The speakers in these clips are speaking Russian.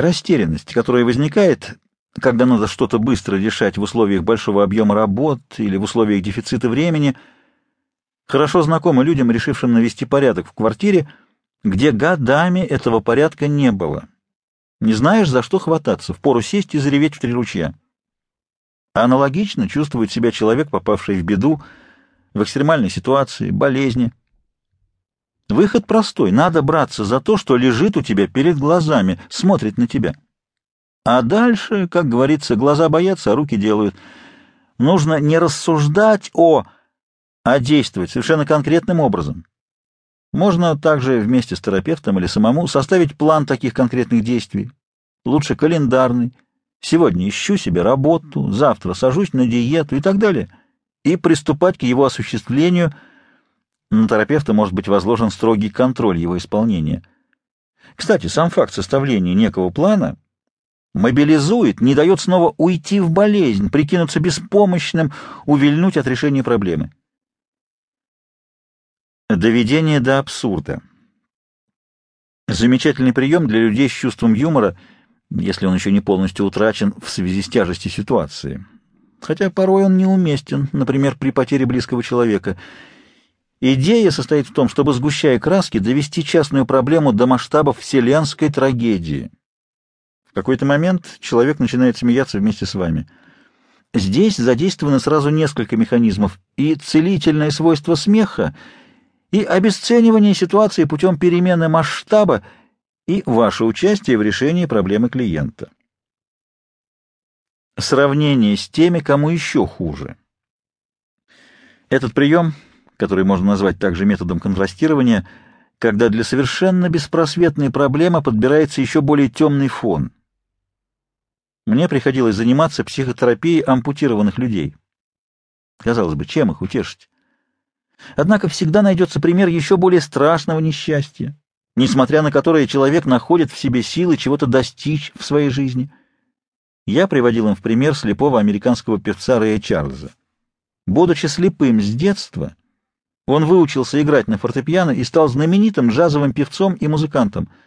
растерянность, которая возникает, когда надо что-то быстро решать в условиях большого объема работ или в условиях дефицита времени, хорошо знакома людям, решившим навести порядок в квартире, где годами этого порядка не было. Не знаешь, за что хвататься, впору сесть и зареветь в три ручья. Аналогично чувствует себя человек, попавший в беду, в экстремальной ситуации, болезни. Выход простой. Надо браться за то, что лежит у тебя перед глазами, смотрит на тебя. А дальше, как говорится, глаза боятся, а руки делают. Нужно не рассуждать о, а действовать совершенно конкретным образом. Можно также вместе с терапевтом или самому составить план таких конкретных действий. Лучше календарный. Сегодня ищу себе работу, завтра сажусь на диету и так далее. И приступать к его осуществлению. На терапевта может быть возложен строгий контроль его исполнения. Кстати, сам факт составления некого плана мобилизует, не дает снова уйти в болезнь, прикинуться беспомощным, увильнуть от решения проблемы. Доведение до абсурда. Замечательный прием для людей с чувством юмора, если он еще не полностью утрачен в связи с тяжестью ситуации. Хотя порой он неуместен, например, при потере близкого человека. Идея состоит в том, чтобы, сгущая краски, довести частную проблему до масштабов вселенской трагедии — какой-то момент человек начинает смеяться вместе с вами. Здесь задействовано сразу несколько механизмов, и целительное свойство смеха, и обесценивание ситуации путем перемены масштаба, и ваше участие в решении проблемы клиента. Сравнение с теми, кому еще хуже. Этот прием, который можно назвать также методом контрастирования, когда для совершенно беспросветной проблемы подбирается еще более темный фон — мне приходилось заниматься психотерапией ампутированных людей. Казалось бы, чем их утешить? Однако всегда найдется пример еще более страшного несчастья, несмотря на которое человек находит в себе силы чего-то достичь в своей жизни. Я приводил им в пример слепого американского певца Рэя Чарльза. Будучи слепым с детства, он выучился играть на фортепиано и стал знаменитым джазовым певцом и музыкантом —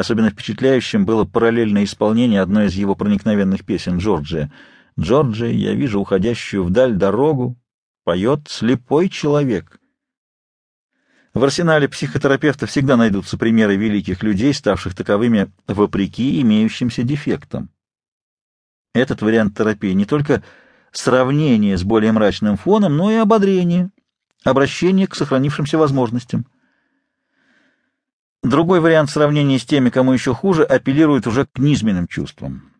Особенно впечатляющим было параллельное исполнение одной из его проникновенных песен «Джорджия». «Джорджия, я вижу уходящую вдаль дорогу», поет слепой человек. В арсенале психотерапевта всегда найдутся примеры великих людей, ставших таковыми вопреки имеющимся дефектам. Этот вариант терапии не только сравнение с более мрачным фоном, но и ободрение, обращение к сохранившимся возможностям. Другой вариант сравнения с теми, кому еще хуже, апеллирует уже к низменным чувствам.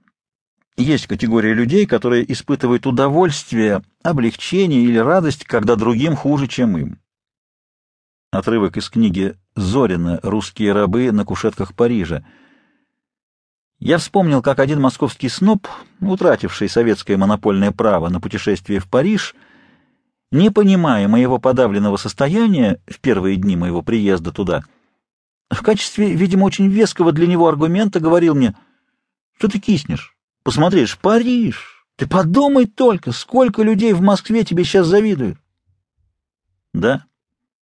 Есть категория людей, которые испытывают удовольствие, облегчение или радость, когда другим хуже, чем им. Отрывок из книги Зорина «Русские рабы на кушетках Парижа». Я вспомнил, как один московский сноб, утративший советское монопольное право на путешествие в Париж, не понимая моего подавленного состояния в первые дни моего приезда туда, — в качестве, видимо, очень веского для него аргумента говорил мне, что ты киснешь? Посмотришь, Париж! Ты подумай только, сколько людей в Москве тебе сейчас завидуют. Да,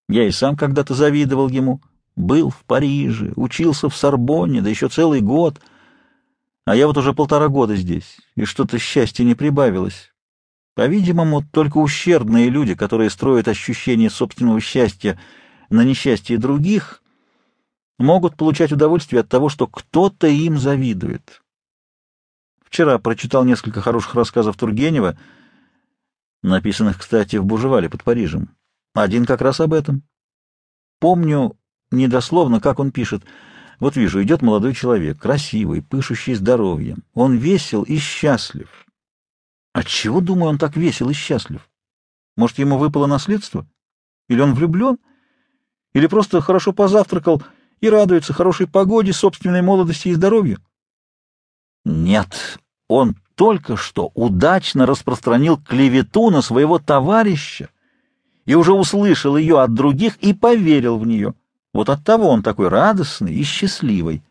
я и сам когда-то завидовал ему. Был в Париже, учился в Сорбонне, да еще целый год. А я вот уже полтора года здесь, и что-то счастья не прибавилось. По-видимому, только ущербные люди, которые строят ощущение собственного счастья на несчастье других — могут получать удовольствие от того, что кто-то им завидует. Вчера прочитал несколько хороших рассказов Тургенева, написанных, кстати, в Бужевале под Парижем. Один как раз об этом. Помню недословно, как он пишет. Вот вижу, идет молодой человек, красивый, пышущий здоровьем. Он весел и счастлив. Отчего, думаю, он так весел и счастлив? Может, ему выпало наследство? Или он влюблен? Или просто хорошо позавтракал и радуется хорошей погоде, собственной молодости и здоровью? Нет, он только что удачно распространил клевету на своего товарища и уже услышал ее от других и поверил в нее. Вот оттого он такой радостный и счастливый.